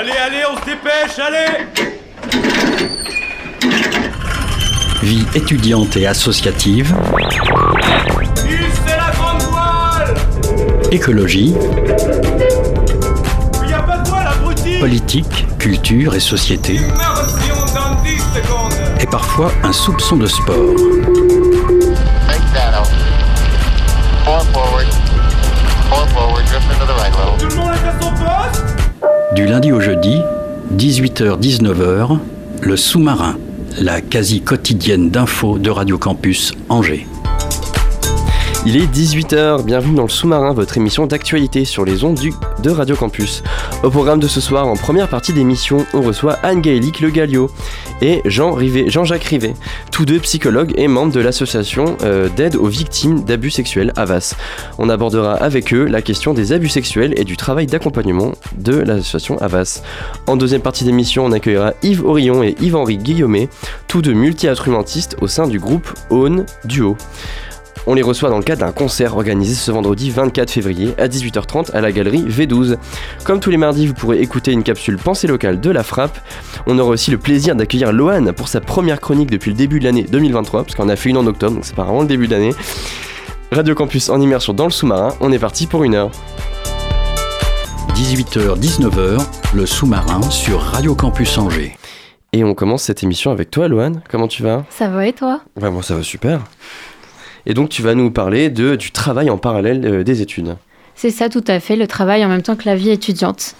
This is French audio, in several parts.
Allez, allez, on se dépêche, allez Vie étudiante et associative, c'est la grande voile écologie, Il y a pas de voile, abruti politique, culture et société, Immersion dans 10 secondes et parfois un soupçon de sport. Take that out. Four forward. Four forward. Drift into the right a Du lundi au jeudi, 18h-19h, le sous-marin, la quasi quotidienne d'infos de Radio Campus Angers. Il est 18h, bienvenue dans le sous-marin, votre émission d'actualité sur les ondes du, de Radio Campus. Au programme de ce soir, en première partie d'émission, on reçoit Anne-Gaélique Le Gallio et Jean Rivet- Jean-Jacques Rivet, tous deux psychologues et membres de l'association euh, d'aide aux victimes d'abus sexuels AVAS. On abordera avec eux la question des abus sexuels et du travail d'accompagnement de l'association AVAS. En deuxième partie d'émission, on accueillera Yves Orillon et Yves-Henri Guillaumet, tous deux multi-instrumentistes au sein du groupe Aune Duo. On les reçoit dans le cadre d'un concert organisé ce vendredi 24 février à 18h30 à la galerie V12. Comme tous les mardis, vous pourrez écouter une capsule pensée locale de la frappe. On aura aussi le plaisir d'accueillir Lohan pour sa première chronique depuis le début de l'année 2023, parce qu'on a fait une en octobre, donc c'est pas vraiment le début d'année. Radio Campus en immersion dans le sous-marin, on est parti pour une heure. 18h-19h, le sous-marin sur Radio Campus Angers. Et on commence cette émission avec toi, Lohan. Comment tu vas? Ça va et toi? Ouais, moi ça va super. Et donc tu vas nous parler de, du travail en parallèle euh, des études. C'est ça tout à fait, le travail en même temps que la vie étudiante.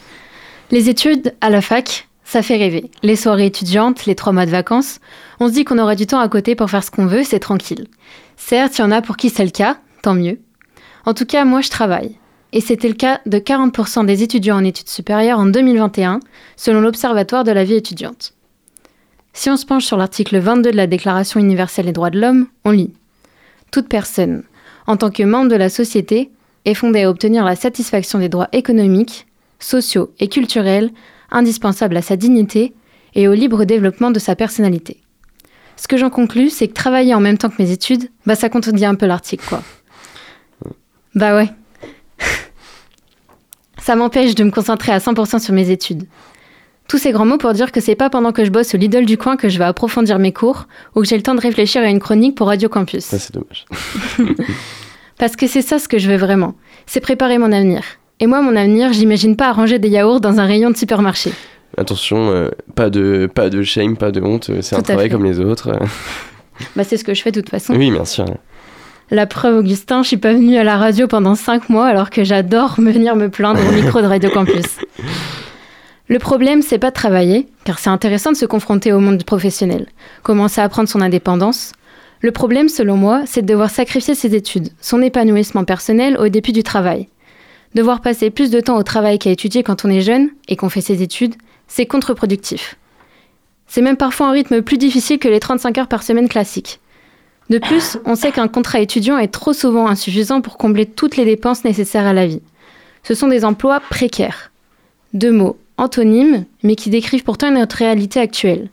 Les études à la fac, ça fait rêver. Les soirées étudiantes, les trois mois de vacances, on se dit qu'on aura du temps à côté pour faire ce qu'on veut, c'est tranquille. Certes, il y en a pour qui c'est le cas, tant mieux. En tout cas, moi je travaille. Et c'était le cas de 40% des étudiants en études supérieures en 2021, selon l'Observatoire de la vie étudiante. Si on se penche sur l'article 22 de la Déclaration universelle des droits de l'homme, on lit Toute personne, en tant que membre de la société, est fondée à obtenir la satisfaction des droits économiques, sociaux et culturels indispensables à sa dignité et au libre développement de sa personnalité. Ce que j'en conclus, c'est que travailler en même temps que mes études, bah ça contredit un peu l'article, quoi. Bah ouais. ça m'empêche de me concentrer à 100% sur mes études. Tous ces grands mots pour dire que c'est pas pendant que je bosse au Lidl du coin que je vais approfondir mes cours ou que j'ai le temps de réfléchir à une chronique pour Radio Campus. Ça c'est dommage. Parce que c'est ça ce que je veux vraiment. C'est préparer mon avenir. Et moi, mon avenir, j'imagine pas arranger des yaourts dans un rayon de supermarché. Attention, euh, pas, de, pas de shame, pas de honte, euh, c'est un travail fait. comme les autres. Bah, c'est ce que je fais de toute façon. oui, bien sûr. La preuve, Augustin, je suis pas venue à la radio pendant 5 mois alors que j'adore venir me plaindre au micro de Radio Campus. Le problème, c'est pas de travailler, car c'est intéressant de se confronter au monde professionnel, commencer à prendre son indépendance. Le problème, selon moi, c'est de devoir sacrifier ses études, son épanouissement personnel au début du travail. Devoir passer plus de temps au travail qu'à étudier quand on est jeune et qu'on fait ses études, c'est contre-productif. C'est même parfois un rythme plus difficile que les 35 heures par semaine classiques. De plus, on sait qu'un contrat étudiant est trop souvent insuffisant pour combler toutes les dépenses nécessaires à la vie. Ce sont des emplois précaires. Deux mots antonymes, mais qui décrivent pourtant notre réalité actuelle.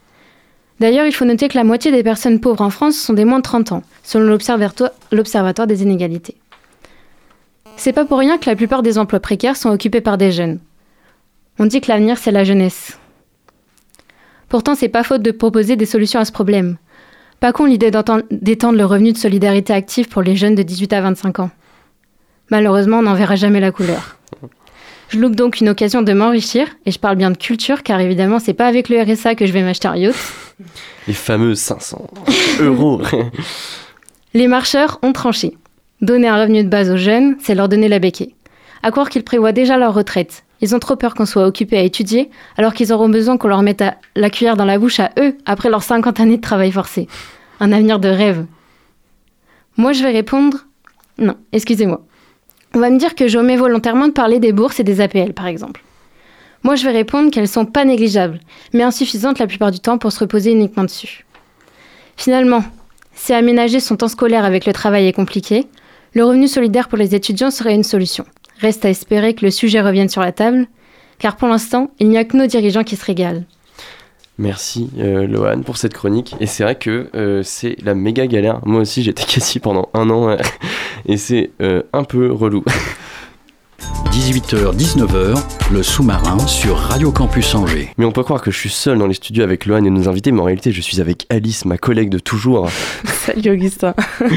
D'ailleurs, il faut noter que la moitié des personnes pauvres en France sont des moins de 30 ans, selon l'Observatoire des inégalités. C'est pas pour rien que la plupart des emplois précaires sont occupés par des jeunes. On dit que l'avenir, c'est la jeunesse. Pourtant, c'est pas faute de proposer des solutions à ce problème. Pas con l'idée d'étendre le revenu de solidarité active pour les jeunes de 18 à 25 ans. Malheureusement, on n'en verra jamais la couleur. Je loupe donc une occasion de m'enrichir, et je parle bien de culture, car évidemment, c'est pas avec le RSA que je vais m'acheter un yacht. Les fameux 500 euros. Les marcheurs ont tranché. Donner un revenu de base aux jeunes, c'est leur donner la béquille. À croire qu'ils prévoient déjà leur retraite. Ils ont trop peur qu'on soit occupés à étudier, alors qu'ils auront besoin qu'on leur mette à- la cuillère dans la bouche à eux après leurs 50 années de travail forcé. Un avenir de rêve. Moi, je vais répondre non, excusez-moi. On va me dire que j'omets volontairement de parler des bourses et des APL, par exemple. Moi, je vais répondre qu'elles sont pas négligeables, mais insuffisantes la plupart du temps pour se reposer uniquement dessus. Finalement, si aménager son temps scolaire avec le travail est compliqué, le revenu solidaire pour les étudiants serait une solution. Reste à espérer que le sujet revienne sur la table, car pour l'instant, il n'y a que nos dirigeants qui se régalent. Merci euh, Lohan pour cette chronique. Et c'est vrai que euh, c'est la méga galère. Moi aussi j'étais caissier pendant un an euh, et c'est euh, un peu relou. 18h-19h, le sous-marin sur Radio Campus Angers. Mais on peut croire que je suis seul dans les studios avec Lohan et nos invités, mais en réalité je suis avec Alice, ma collègue de toujours. Salut Augustin.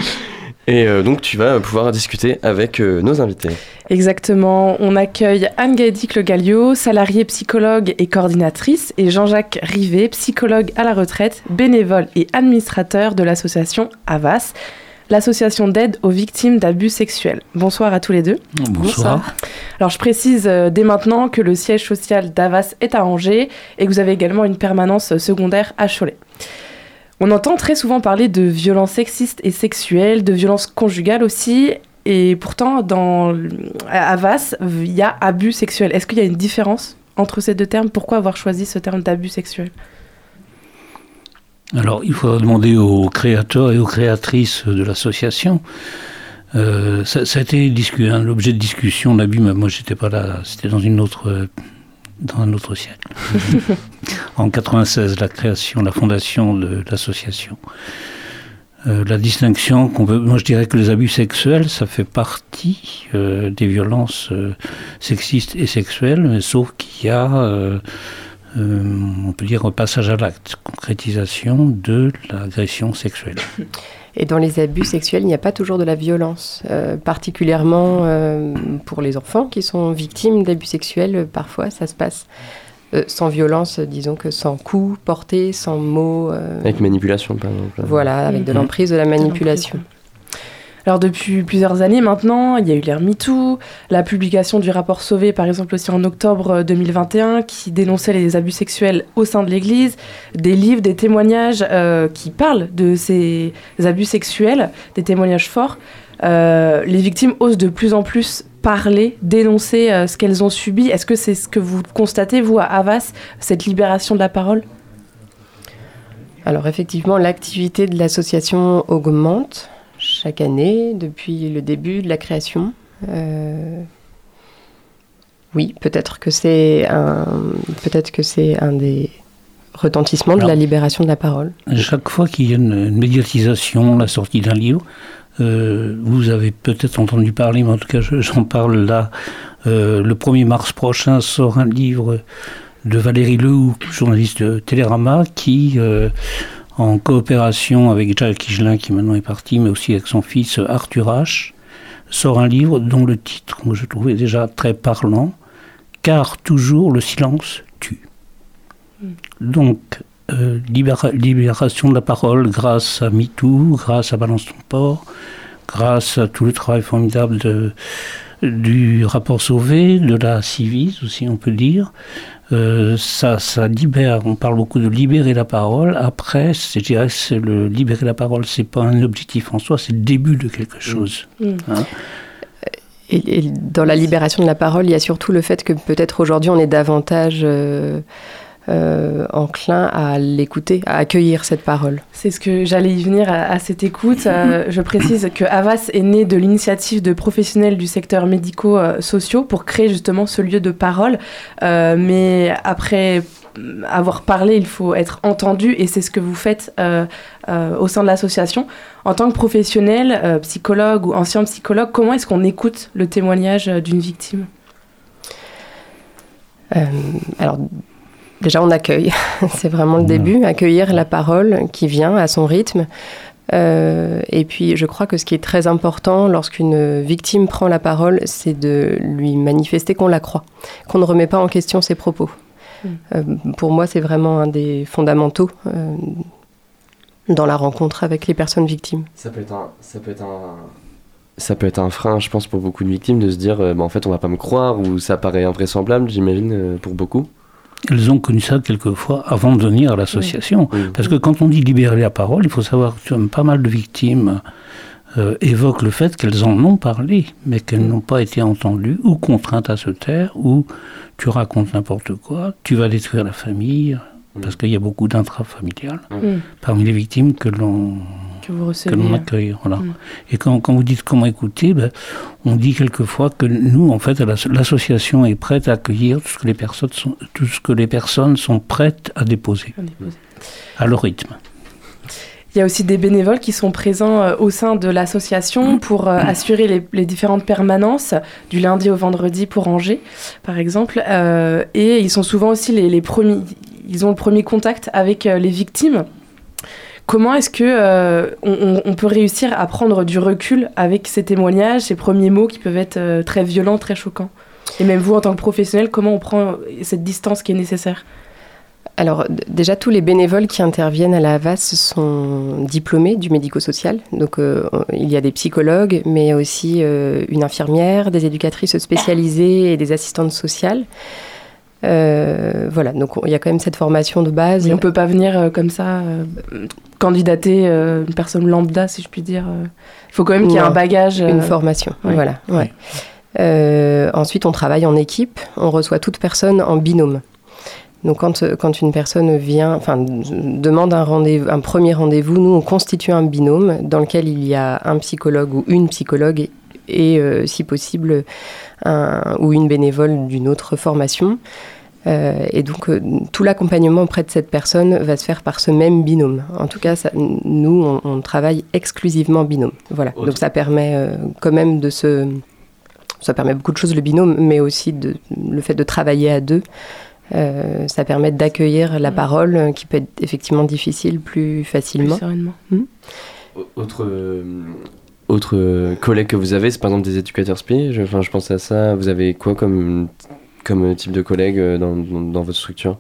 Et euh, donc tu vas pouvoir discuter avec euh, nos invités. Exactement. On accueille Anne Gaëdic Le Gallio, salariée psychologue et coordinatrice, et Jean-Jacques Rivet, psychologue à la retraite, bénévole et administrateur de l'association AVAS, l'association d'aide aux victimes d'abus sexuels. Bonsoir à tous les deux. Bonsoir. Alors je précise euh, dès maintenant que le siège social d'AVAS est à Angers et que vous avez également une permanence secondaire à Cholet. On entend très souvent parler de violences sexistes et sexuelles, de violences conjugales aussi, et pourtant dans à Avas, il y a abus sexuel. Est-ce qu'il y a une différence entre ces deux termes? Pourquoi avoir choisi ce terme d'abus sexuel? Alors, il faudra demander aux créateurs et aux créatrices de l'association. Euh, ça, ça a été hein, l'objet de discussion, l'abus, mais moi j'étais pas là, c'était dans une autre, euh, dans un autre siècle. en 96, la création, la fondation de l'association. Euh, la distinction qu'on peut, moi je dirais que les abus sexuels, ça fait partie des violences sexistes et sexuelles, mais sauf qu'il y a, on peut dire, un passage à l'acte, concrétisation de l'agression sexuelle. Et dans les abus sexuels, il n'y a pas toujours de la violence, euh, particulièrement euh, pour les enfants qui sont victimes d'abus sexuels. euh, Parfois, ça se passe euh, sans violence, euh, disons que sans coups portés, sans mots. euh, Avec manipulation par exemple. voilà, avec de Mhm. l'emprise, de la manipulation. Alors depuis plusieurs années maintenant, il y a eu l'ère MeToo, la publication du rapport Sauvé par exemple aussi en octobre 2021 qui dénonçait les abus sexuels au sein de l'Église, des livres, des témoignages euh, qui parlent de ces abus sexuels, des témoignages forts. Euh, les victimes osent de plus en plus parler, dénoncer euh, ce qu'elles ont subi. Est-ce que c'est ce que vous constatez, vous, à Havas, cette libération de la parole? Alors effectivement, l'activité de l'association augmente chaque année depuis le début de la création. Euh, Oui, peut-être que c'est un, peut-être que c'est un des retentissements de la libération de la parole. Chaque fois qu'il y a une, une médiatisation, la sortie d'un livre, euh, vous avez peut-être entendu parler, mais en tout cas je- j'en parle là. euh, le 1er mars prochain sort un livre de Valérie Lehoux, journaliste de Télérama, qui, euh, en coopération avec Jacques Higelin, qui maintenant est parti, mais aussi avec son fils Arthur H., sort un livre dont le titre, moi je trouvais déjà très parlant, Car toujours le silence tue. Donc, euh, libéra- libération de la parole grâce à MeToo, grâce à Balance ton port, grâce à tout le travail formidable de, du rapport Sauvé, de la Civis aussi on peut dire. Euh, ça, ça libère, on parle beaucoup de libérer la parole. Après, c'est- je dirais que c'est le libérer la parole, c'est pas un objectif en soi, c'est le début de quelque chose. Mm. Hein. Et, et dans la libération de la parole, il y a surtout le fait que peut-être aujourd'hui on est davantage euh, euh, enclin à l'écouter, à accueillir cette parole. C'est ce que j'allais y venir à, à cette écoute. Euh, je précise que Havas est né de l'initiative de professionnels du secteur médico-sociaux pour créer justement ce lieu de parole. Euh, mais après avoir parlé, il faut être entendu et c'est ce que vous faites euh, euh, au sein de l'association. En tant que professionnel, euh, psychologue ou ancien psychologue, comment est-ce qu'on écoute le témoignage euh, d'une victime? Euh, alors, déjà, on accueille. C'est vraiment le début, accueillir la parole qui vient à son rythme. Euh, et puis, je crois que ce qui est très important lorsqu'une victime prend la parole, c'est de lui manifester qu'on la croit, qu'on ne remet pas en question ses propos. Mm. Euh, pour moi, c'est vraiment un des fondamentaux euh, dans la rencontre avec les personnes victimes. Ça peut être un, ça peut être un, ça peut être un frein, je pense, pour beaucoup de victimes de se dire, euh, bah, en fait, on va pas me croire ou ça paraît invraisemblable, j'imagine, euh, pour beaucoup. Elles ont connu ça quelquefois avant de venir à l'association. Oui. Parce que quand on dit libérer la parole, il faut savoir que pas mal de victimes euh, évoquent le fait qu'elles en ont parlé, mais qu'elles n'ont pas été entendues ou contraintes à se taire, ou tu racontes n'importe quoi, tu vas détruire la famille, parce qu'il y a beaucoup d'intrafamiliales Mm. parmi les victimes que l'on que vous que recevez l'on accueille. Voilà. Mm. Et quand, quand vous dites comment écouter, ben, on dit quelquefois que nous, en fait, l'association est prête à accueillir tout ce que les personnes sont, tout ce que les personnes sont prêtes à déposer à déposer à leur rythme. Il y a aussi des bénévoles qui sont présents euh, au sein de l'association pour euh, assurer les, les différentes permanences du lundi au vendredi pour Angers, par exemple. Euh, et ils sont souvent aussi les, les premiers, ils ont le premier contact avec les victimes. Comment est-ce que euh, on, peut réussir à prendre du recul avec ces témoignages, ces premiers mots qui peuvent être euh, très violents, très choquants? Et même vous, en tant que professionnel, comment on prend cette distance qui est nécessaire? Alors déjà, tous les bénévoles qui interviennent à la Havas sont diplômés du médico-social. Donc euh, il y a des psychologues, mais aussi une infirmière, des éducatrices spécialisées et des assistantes sociales. Euh, voilà, donc on- il y a quand même cette formation de base. Et on peut pas venir euh, comme ça euh, candidater une personne lambda, si je puis dire. Il faut quand même qu'il y ait un bagage. Une formation, voilà. ouais. Ensuite, on travaille en équipe. On reçoit toute personne en binôme. Donc, quand, quand une personne vient, enfin, demande un rendez-vous, un premier rendez-vous, nous on constitue un binôme dans lequel il y a un psychologue ou une psychologue et, euh, si possible, un, ou une bénévole d'une autre formation. Euh, et donc, euh, tout l'accompagnement auprès de cette personne va se faire par ce même binôme. En tout cas, ça- nous, on, on travaille exclusivement en binôme. Voilà. Autre- Donc, ça permet euh, quand même de se. Ça permet beaucoup de choses, le binôme, mais aussi de, le fait de travailler à deux. Euh, ça permet d'accueillir la Mm. parole euh, qui peut être effectivement difficile plus plus facilement. sereinement. Au- Autre, euh, autre euh, collègue que vous avez, c'est par exemple des éducateurs SPI. Je, enfin, je pense à ça. Vous avez quoi comme, comme type de collègue euh, dans, dans, dans votre structure?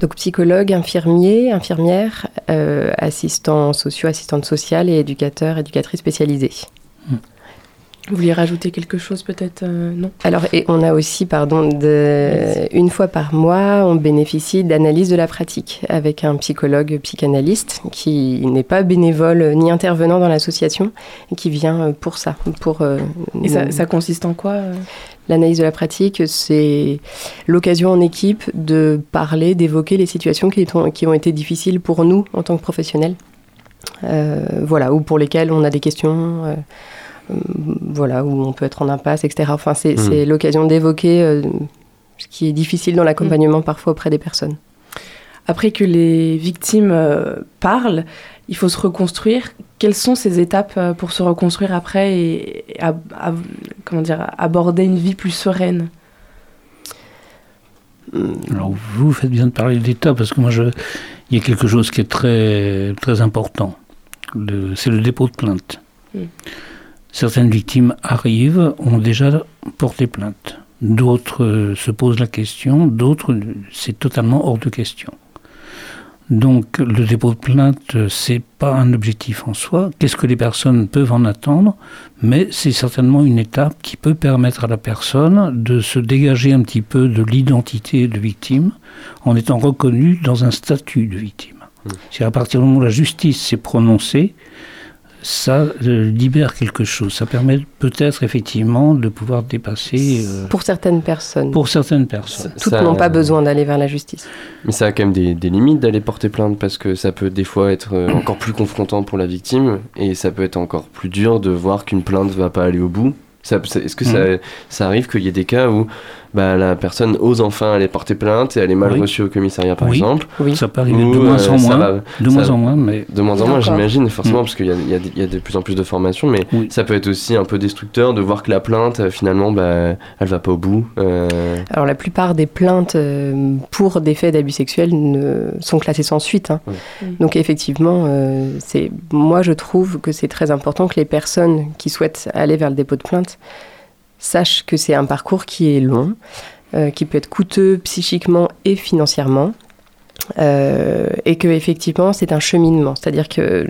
Donc psychologue, infirmier, infirmière, euh, assistant sociaux, assistante sociale et éducateur, éducatrice spécialisée. Vous vouliez rajouter quelque chose peut-être euh, Non? Alors, et on a aussi, pardon, de, une fois par mois, on bénéficie d'analyse de la pratique avec un psychologue psychanalyste qui n'est pas bénévole ni intervenant dans l'association et qui vient euh, pour ça. Pour, euh, Et ça, ça consiste en quoi L'analyse de la pratique, c'est l'occasion en équipe de parler, d'évoquer les situations qui ont, qui ont été difficiles pour nous en tant que professionnels. Euh, voilà, ou pour lesquelles on a des questions, voilà, où on peut être en impasse, etc. Enfin, c'est Mhm. c'est l'occasion d'évoquer euh, ce qui est difficile dans l'accompagnement parfois auprès des personnes. Après que les victimes euh, parlent, il faut se reconstruire. Quelles sont ces étapes euh, pour se reconstruire après et, et ab- ab- comment dire, aborder une vie plus sereine? Alors vous faites bien de parler d'État parce que moi je, il y a quelque chose qui est très très important. C'est le dépôt de plainte. Mm. Certaines victimes arrivent, ont déjà porté plainte. D'autres euh, se posent la question, d'autres c'est totalement hors de question. Donc le dépôt de plainte, euh, c'est pas un objectif en soi. Qu'est-ce que les personnes peuvent en attendre? Mais c'est certainement une étape qui peut permettre à la personne de se dégager un petit peu de l'identité de victime en étant reconnue dans un statut de victime. C'est à partir du moment où la justice s'est prononcée, ça euh, libère quelque chose. Ça permet peut-être effectivement de pouvoir dépasser euh, Pour certaines personnes. pour certaines personnes. Toutes n'ont pas besoin d'aller vers la justice. Mais ça a quand même des, des limites d'aller porter plainte parce que ça peut des fois être euh, encore plus confrontant pour la victime et ça peut être encore plus dur de voir qu'une plainte va pas aller au bout. Ça- ça- Est-ce que ça, ça arrive qu'il y ait des cas où bah, la personne ose enfin aller porter plainte et elle est mal Oui. reçue au commissariat par Oui. exemple Oui. Ça peut arriver Ou, de moins euh, en moins, va- de moins en moins, mais De moins en moins, D'accord. j'imagine, forcément, Mm. parce qu'il y a, il y a des- il y a de plus en plus de formations, mais Oui. ça peut être aussi un peu destructeur de voir que la plainte, euh, finalement, bah, elle va pas au bout. euh, Alors la plupart des plaintes euh, pour des faits d'abus sexuels ne, sont classées sans suite. hein. Donc effectivement, euh, c'est moi je trouve que c'est très important que les personnes qui souhaitent aller vers le dépôt de plainte sachent que c'est un parcours qui est long, euh, qui peut être coûteux psychiquement et financièrement. euh, et que effectivement c'est un cheminement, c'est-à-dire que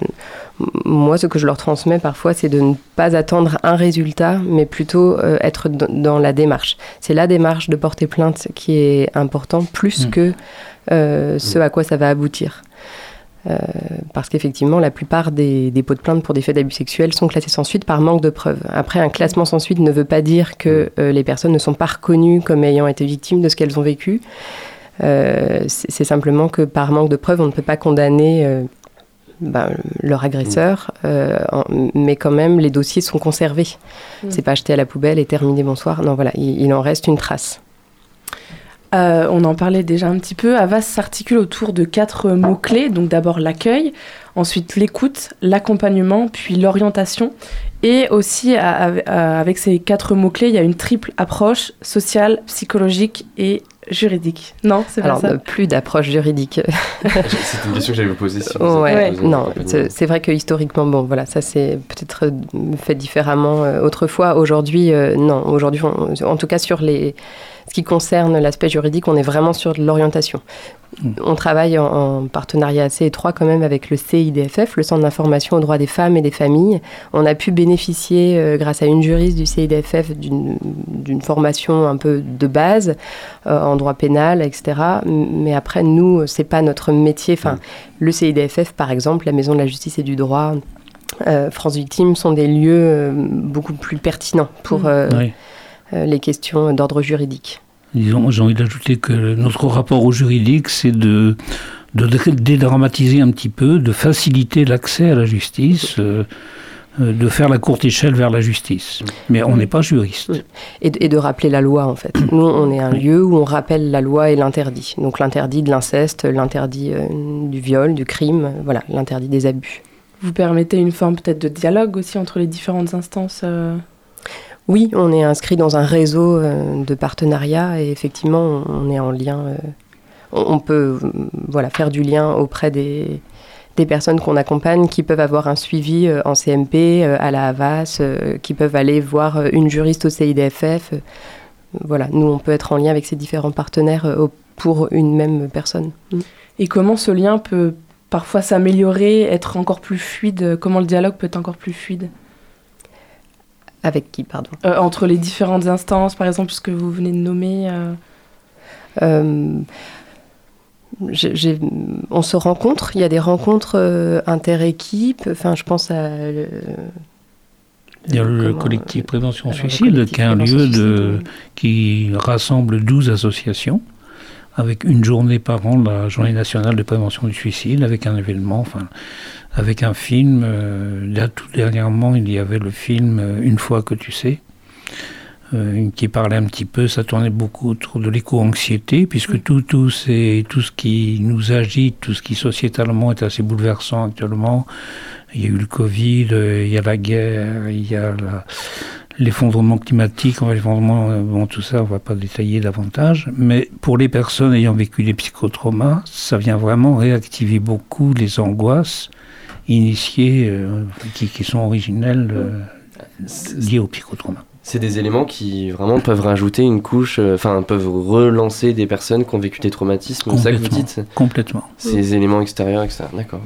moi ce que je leur transmets parfois c'est de ne pas attendre un résultat, mais plutôt euh, être dans la démarche. C'est la démarche de porter plainte qui est important plus Mm. que euh, ce à quoi ça va aboutir. Euh, parce qu'effectivement, la plupart des dépôts de plainte pour des faits d'abus sexuels sont classés sans suite par manque de preuves. Après, un classement sans suite ne veut pas dire que euh, les personnes ne sont pas reconnues comme ayant été victimes de ce qu'elles ont vécu. Euh, c'est simplement que par manque de preuves, on ne peut pas condamner euh, ben, leur agresseur, euh, en- mais quand même, les dossiers sont conservés. Mm. C'est pas jeté à la poubelle et terminé, bonsoir. Non, voilà, il, il en reste une trace. Euh, on en parlait déjà un petit peu. Avas s'articule autour de quatre mots-clés. Donc d'abord l'accueil, ensuite l'écoute, l'accompagnement, puis l'orientation. Et aussi, à- à- avec ces quatre mots-clés, il y a une triple approche sociale, psychologique et juridique. Non, c'est pas Alors, ça euh, plus d'approche juridique. C'était une question que j'allais vous poser. Si Ouais, posé non, c'est c'est vrai que historiquement, bon, voilà, ça c'est peut-être euh, fait différemment autrefois. Aujourd'hui, euh, non. Aujourd'hui, en tout cas sur les, ce qui concerne l'aspect juridique, on est vraiment sur de l'orientation. Mm. On travaille en, en partenariat assez étroit quand même avec le CIDFF, le Centre d'information aux droits des femmes et des familles. On a pu bénéficier, euh, grâce à une juriste du CIDFF, d'une formation un peu de base euh, en droit pénal, etc. Mais après, nous, c'est pas notre métier. Enfin, le CIDFF, par exemple, la Maison de la Justice et du Droit, euh, France Victime, sont des lieux euh, beaucoup plus pertinents pour Mm. euh, Oui. Euh, les questions d'ordre juridique. Disons, j'ai envie d'ajouter que notre rapport au juridique, c'est de, de dé- dédramatiser un petit peu, de faciliter l'accès à la justice, euh, euh, de faire la courte échelle vers la justice. Mais on n'est pas juriste. Et, de- et de rappeler la loi, en fait. Nous, on est un Oui. lieu où on rappelle la loi et l'interdit. Donc l'interdit de l'inceste, l'interdit euh, du viol, du crime, voilà, l'interdit des abus. Vous permettez une forme peut-être de dialogue aussi entre les différentes instances euh, Oui, on est inscrit dans un réseau euh, de partenariats et effectivement, on est en lien. euh, on peut euh, voilà, faire du lien auprès des, personnes qu'on accompagne qui peuvent avoir un suivi en CMP, à la Havas, qui peuvent aller voir une juriste au CIDFF. voilà, nous, on peut être en lien avec ces différents partenaires pour une même personne. Mm. Et comment ce lien peut parfois s'améliorer, être encore plus fluide Comment le dialogue peut être encore plus fluide? Avec qui, pardon Euh, Entre les différentes instances, par exemple, ce que vous venez de nommer euh, Euh, on se rencontre, il y a des rencontres euh, inter-équipes, enfin je pense à... euh, Il y a le comment, collectif Prévention le Suicide, collectif qui est un lieu de, qui rassemble 12 associations, avec une journée par an, la journée nationale de prévention du suicide, avec un événement, enfin, avec un film. euh, là, tout dernièrement, il y avait le film euh, Une fois que tu sais, euh, qui parlait un petit peu, ça tournait beaucoup autour de l'éco-anxiété, puisque tout, tout, c'est, tout ce qui nous agite, tout ce qui sociétalement est assez bouleversant actuellement. Il y a eu le Covid, il y a la guerre, il y a la- l'effondrement climatique, l'effondrement, euh, bon, tout ça, on va pas détailler davantage. Mais pour les personnes ayant vécu des psychotraumas, ça vient vraiment réactiver beaucoup les angoisses initiées euh, qui, qui sont originelles euh, liées au psychotrauma. C'est des éléments qui vraiment peuvent rajouter une couche, euh, enfin peuvent relancer des personnes qui ont vécu des traumatismes. C'est ça que vous Complètement. dites? Complètement. Ces éléments extérieurs, etc. D'accord.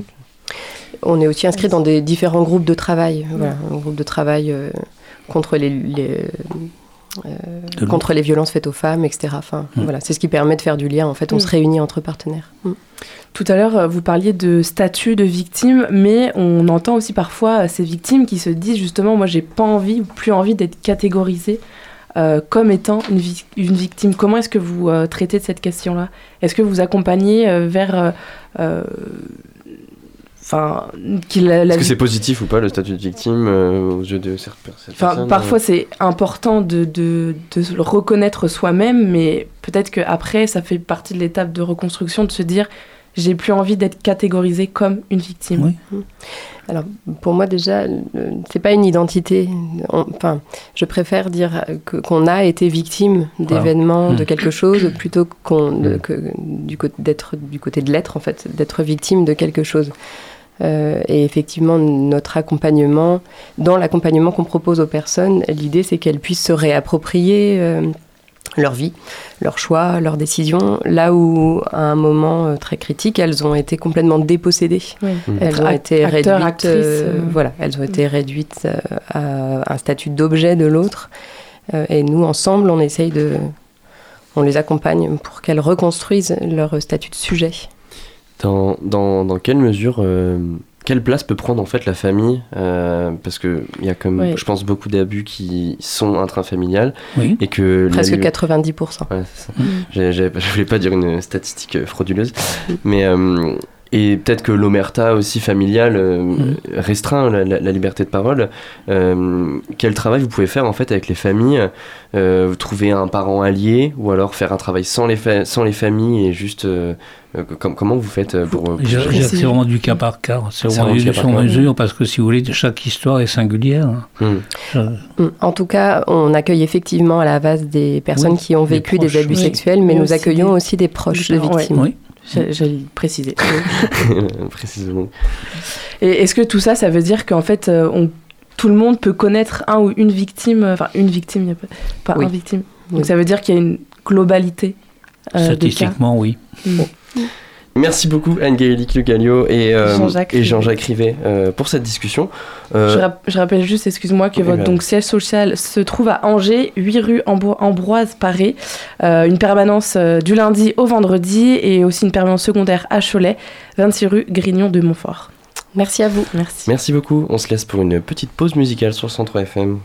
On est aussi inscrit dans des différents groupes de travail, voilà, un groupe de travail euh, contre les, les, euh, De contre les violences faites aux femmes, etc. Enfin, Mm. voilà, c'est ce qui permet de faire du lien. En fait, on Mm. se réunit entre partenaires. Mm. Tout à l'heure, euh, vous parliez de statut de victime, mais on entend aussi parfois euh, ces victimes qui se disent justement, moi j'ai pas envie ou plus envie d'être catégorisée euh, comme étant une, vi- une victime. Comment est-ce que vous euh, traitez de cette question-là? Est-ce que vous accompagnez euh, vers... euh, euh, Enfin, qu'il la, la Est-ce que c'est positif ou pas le statut de victime euh, aux yeux de certaines personnes Enfin, parfois c'est important de, de, de se le reconnaître soi-même, mais peut-être qu'après, ça fait partie de l'étape de reconstruction de se dire j'ai plus envie d'être catégorisée comme une victime. Oui. Alors, pour moi, déjà, le- c'est pas une identité. On- Enfin, je préfère dire que- qu'on a été victime d'événements, de quelque chose, plutôt qu'on de- Mm. que du côté d'être du côté de l'être, en fait, d'être victime de quelque chose. Euh, et effectivement, notre accompagnement, dans l'accompagnement qu'on propose aux personnes, l'idée c'est qu'elles puissent se réapproprier euh, leur vie, leurs choix, leurs décisions, là où à un moment euh, très critique, elles ont été complètement dépossédées. Oui. Elles Être ont été acteur, réduites, actrice, euh, euh. voilà, elles ont été réduites euh, à un statut d'objet de l'autre. Euh, et nous, ensemble, on essaye de, on les accompagne pour qu'elles reconstruisent leur statut de sujet. Dans, dans, dans quelle mesure, euh, quelle place peut prendre en fait la famille euh, Parce qu'il y a comme, Oui. je pense, beaucoup d'abus qui sont intrafamiliales Oui. et que... Presque lu- 90%. Ouais, c'est ça. J'ai- je voulais pas dire une statistique euh, frauduleuse, mais euh, et peut-être que l'omerta aussi familiale euh, Mm. restreint la, la- la liberté de parole. Euh, quel travail vous pouvez faire en fait avec les familles? Euh, Vous trouver un parent allié ou alors faire un travail sans les, fa- sans les familles et juste euh, com- comment vous faites pour, pour. C'est vraiment du cas par cas. C'est vraiment du sur mesure parce que si vous voulez, chaque histoire est singulière. Hmm. Je- Mm. En tout cas, on accueille effectivement à la base des personnes Oui, qui ont vécu des, proches, abus oui. sexuels, mais nous aussi accueillons des- aussi des proches de victimes. Oui. J'ai- J'allais le préciser. Précisément. Et est-ce que tout ça, ça veut dire qu'en fait, euh, on, tout le monde peut connaître un ou une victime, euh, enfin une victime, y a pas, pas Oui. un victime. Donc Oui. ça veut dire qu'il y a une globalité euh, de cas. Statistiquement, oui. Merci beaucoup Anne-Gaëlique Le Gallio et, euh, Jean-Jacques et Jean-Jacques Rivet euh, pour cette discussion. Euh, Je, rap- je rappelle juste, excuse-moi, que Oui, votre bah. donc, siège social se trouve à Angers, 8 rue Ambro- Ambroise-Paré. Euh, une permanence euh, du lundi au vendredi et aussi une permanence secondaire à Cholet, 26 rue Grignon de Montfort. Merci à vous. Merci. Merci beaucoup. On se laisse pour une petite pause musicale sur 103 FM.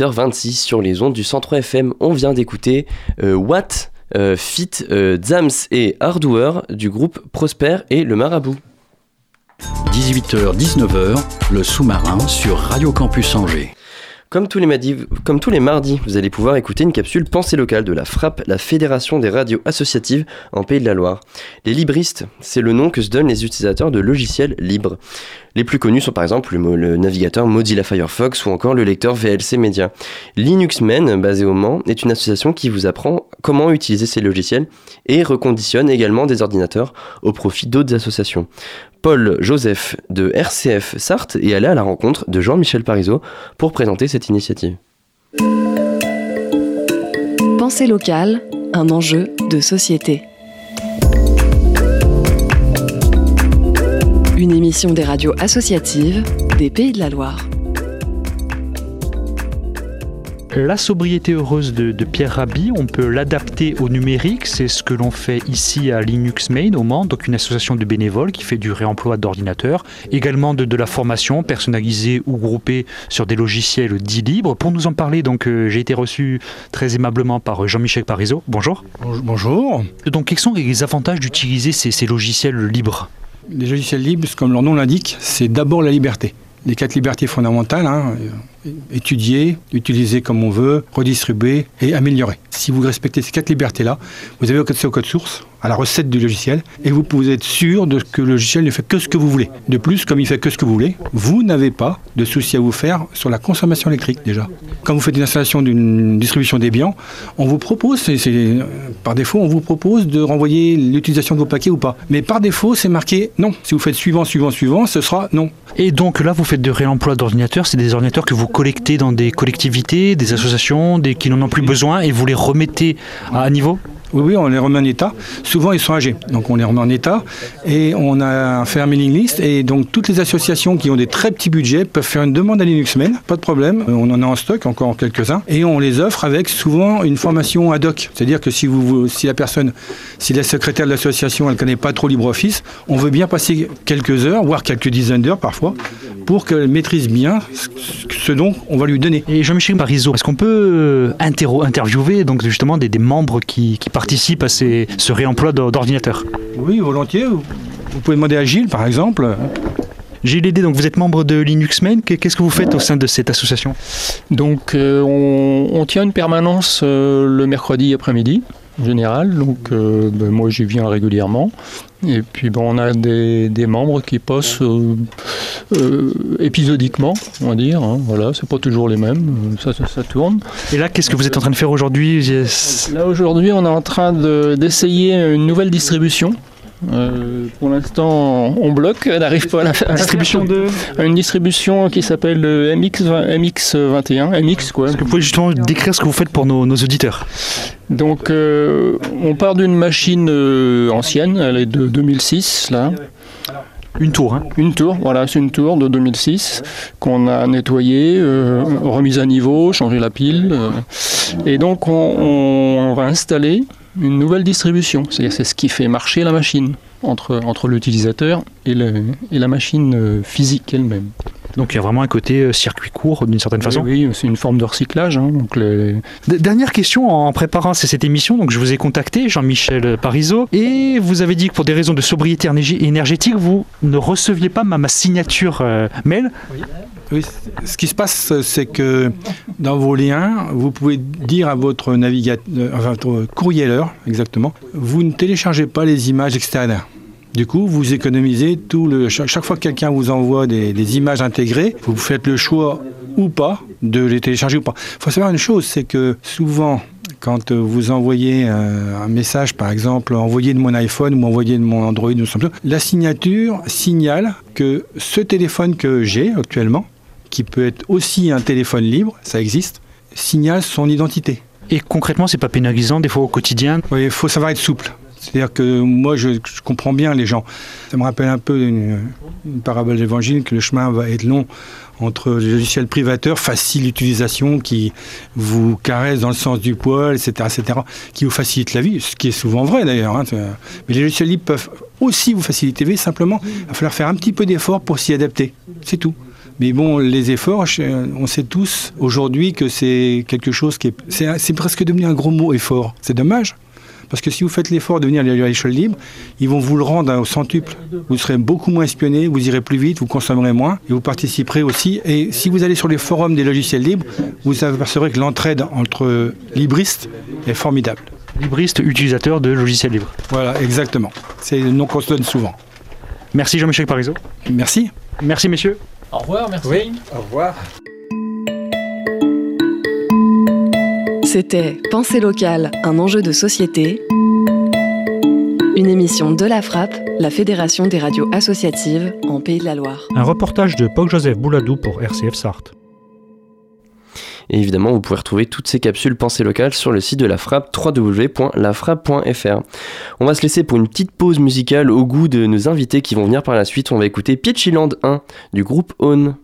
18h26 sur les ondes du 103 FM. On vient d'écouter euh, Watt, euh, Fit, euh, Zams et Hardware du groupe Prosper et le Marabout. 18h-19h, le sous-marin sur Radio Campus Angers. Comme tous, les mardis, vous allez pouvoir écouter une capsule Pensée locale de la FRAP, la Fédération des radios associatives en Pays de la Loire. Les libristes, c'est le nom que se donnent les utilisateurs de logiciels libres. Les plus connus sont par exemple le, le navigateur Mozilla Firefox ou encore le lecteur VLC Media. Linuxmen, basé au Mans, est une association qui vous apprend comment utiliser ces logiciels et reconditionne également des ordinateurs au profit d'autres associations. Paul Joseph de RCF Sarthe est allé à la rencontre de Jean-Michel Parizeau pour présenter cette initiative. Pensée locale, un enjeu de société. Une émission des radios associatives des Pays de la Loire. La sobriété heureuse de, de Pierre Rabhi, on peut l'adapter au numérique. C'est ce que l'on fait ici à Linux Main au Mans, donc une association de bénévoles qui fait du réemploi d'ordinateurs, également de, de, la formation personnalisée ou groupée sur des logiciels dits libres. Pour nous en parler, donc euh, j'ai été reçu très aimablement par Jean-Michel Parizeau. Bonjour. Bonjour. Donc quels sont les avantages d'utiliser ces, ces logiciels libres? Les logiciels libres, comme leur nom l'indique, c'est d'abord la liberté. Les quatre libertés fondamentales, hein, étudier, utiliser comme on veut, redistribuer et améliorer. Si vous respectez ces quatre libertés-là, vous avez accès au code source, à la recette du logiciel, et vous pouvez être sûr de que le logiciel ne fait que ce que vous voulez. De plus, comme il fait que ce que vous voulez, vous n'avez pas de souci à vous faire sur la consommation électrique déjà. Quand vous faites une installation d'une distribution Debian, on vous propose, c'est, par défaut, on vous propose de renvoyer l'utilisation de vos paquets ou pas. Mais par défaut, c'est marqué non. Si vous faites suivant, suivant, suivant, ce sera non. Et donc là, vous faites de réemploi d'ordinateurs, c'est des ordinateurs que vous collectez dans des collectivités, des associations, des qui n'en ont plus besoin, et vous les remettez à niveau? Oui, oui, on les remet en état. Souvent, ils sont âgés, donc on les remet en état. Et on a fait un mailing list. Et donc, toutes les associations qui ont des très petits budgets peuvent faire une demande à Linuxmen, pas de problème. On en a en stock, encore quelques-uns. Et on les offre avec souvent une formation ad hoc. C'est-à-dire que si, vous, si la personne, si la secrétaire de l'association, elle ne connaît pas trop LibreOffice, on veut bien passer quelques heures, voire quelques dizaines d'heures parfois, pour qu'elle maîtrise bien ce dont on va lui donner. Et Jean-Michel Parizeau, est-ce qu'on peut interro- interviewer donc justement des, membres qui, qui participent à ces, ce réemploi d'ordinateurs Oui, volontiers. Vous pouvez demander à Gilles, par exemple. Gilles Lédé, donc vous êtes membre de Linux Main. Qu'est-ce que vous faites au sein de cette association? Donc, euh, on, on, tient une permanence euh, le mercredi après-midi, en général. Donc, euh, ben, moi, j'y viens régulièrement. Et puis, bon, on a des, des membres qui passent euh, épisodiquement, on va dire. Hein, voilà, c'est pas toujours les mêmes. Ça, ça, ça tourne. Et là, qu'est-ce que vous êtes en train de faire aujourd'hui? Là, aujourd'hui, on est en train d'essayer une nouvelle distribution. Euh, pour l'instant, on bloque, on n'arrive pas à la, à distribution de une distribution qui s'appelle MX MX21, MX quoi. Est-ce que vous pouvez justement décrire ce que vous faites pour nos, nos auditeurs? Donc, euh, on part d'une machine euh, ancienne, elle est de 2006 là. Une tour, hein Une tour, voilà, c'est une tour de 2006 qu'on a nettoyée, euh, remise à niveau, changé la pile. Euh, et donc on, on, va installer une nouvelle distribution. C'est-à-dire c'est ce qui fait marcher la machine entre, l'utilisateur et, la machine physique elle-même. Donc il y a vraiment un côté circuit court d'une certaine façon. Oui, c'est une forme de recyclage. Hein, donc les... Dernière question en préparant cette émission, donc je vous ai contacté, Jean-Michel Parizeau, et vous avez dit que pour des raisons de sobriété énergétique, vous ne receviez pas ma, ma signature euh, mail. Oui. Oui, ce qui se passe, c'est que dans vos liens, vous pouvez dire à votre navigateur, enfin, votre courrieleur, exactement, vous ne téléchargez pas les images extérieures. Du coup, vous économisez tout le. Chaque fois que quelqu'un vous envoie des, des, images intégrées, vous faites le choix ou pas de les télécharger ou pas. Il faut savoir une chose, c'est que souvent, quand vous envoyez un message, par exemple, envoyé de mon iPhone ou envoyé de mon Android, la signature signale que ce téléphone que j'ai actuellement, qui peut être aussi un téléphone libre, ça existe, signale son identité. Et concrètement, c'est pas pénalisant des fois au quotidien? Oui, il faut savoir être souple. C'est-à-dire que moi, je, comprends bien les gens. Ça me rappelle un peu une, parabole d'évangile que le chemin va être long entre les logiciels privateurs, facile utilisation, qui vous caressent dans le sens du poil, etc., etc., qui vous facilitent la vie, ce qui est souvent vrai d'ailleurs. Hein. Mais les logiciels libres peuvent aussi vous faciliter la vie, simplement, il va falloir faire un petit peu d'effort pour s'y adapter. C'est tout. Mais bon, les efforts, on sait tous aujourd'hui que c'est quelque chose qui est. C'est presque devenu un gros mot, effort. C'est dommage. Parce que si vous faites l'effort de venir à l'échelle libre, ils vont vous le rendre au centuple. Vous serez beaucoup moins espionné, vous irez plus vite, vous consommerez moins et vous participerez aussi. Et si vous allez sur les forums des logiciels libres, vous apercevrez que l'entraide entre libristes est formidable. Libriste, utilisateur de logiciels libres. Voilà, exactement. C'est le nom qu'on se donne souvent. Merci Jean-Michel Parizeau. Merci. Merci messieurs. Au revoir, merci. Au revoir. C'était Pensée locale, un enjeu de société. Une émission de la Frappe, la Fédération des radios associatives en Pays de la Loire. Un reportage de Pog-Joseph Bouladou pour RCF Sarthe. Et évidemment, vous pouvez retrouver toutes ces capsules pensées locales sur le site de la Frappe, www.lafrappe.fr. On va se laisser pour une petite pause musicale au goût de nos invités qui vont venir par la suite. On va écouter Pietchiland 1 du groupe Own.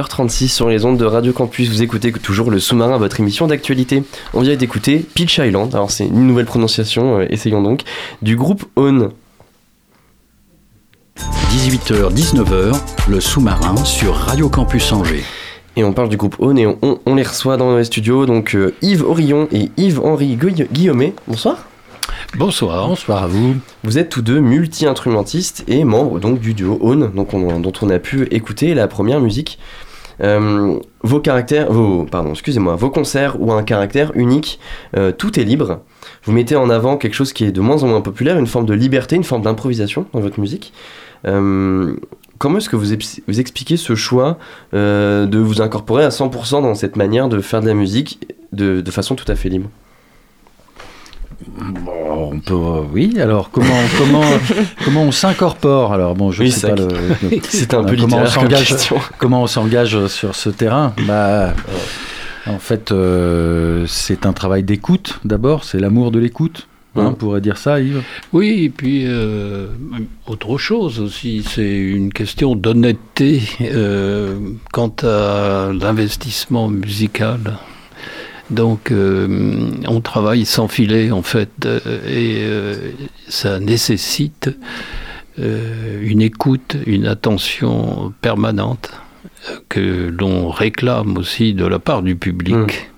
18h36 sur les ondes de Radio Campus. Vous écoutez toujours le sous-marin, votre émission d'actualité. On vient d'écouter Peach Island. Alors, c'est une nouvelle prononciation, euh, essayons donc. Du groupe Own. 18h, 19h, le sous-marin sur Radio Campus Angers. Et on parle du groupe Own et on, on les reçoit dans les studios. Donc, euh, Yves Orillon et Yves-Henri Guillaumet. Bonsoir. Bonsoir. Bonsoir à vous. Vous êtes tous deux multi-instrumentistes et membres donc du duo Own, donc on- dont on a pu écouter la première musique. Euh, vos caractères, vos, pardon, excusez-moi, vos concerts ont un caractère unique. euh, tout est libre. Vous mettez en avant quelque chose qui est de moins en moins populaire, une forme de liberté, une forme d'improvisation dans votre musique. Euh, comment est-ce que vous, vous expliquez ce choix de vous incorporer à 100% dans cette manière de faire de la musique de, de façon tout à fait libre? Bon, on peut, euh, oui, alors comment, comment, comment on s'incorpore Alors? Bon, je Oui, sais c'est pas c'est un peu comment on s'engage, question. comment on s'engage sur ce terrain? Bah, en fait, euh, c'est un travail d'écoute d'abord, c'est l'amour de l'écoute. hein, on pourrait dire ça, Yves? Oui, et puis euh, autre chose aussi, c'est une question d'honnêteté euh, quant à l'investissement musical. Donc, euh, on travaille sans filet, en fait, euh, et euh, ça nécessite euh, une écoute, une attention permanente que l'on réclame aussi de la part du public,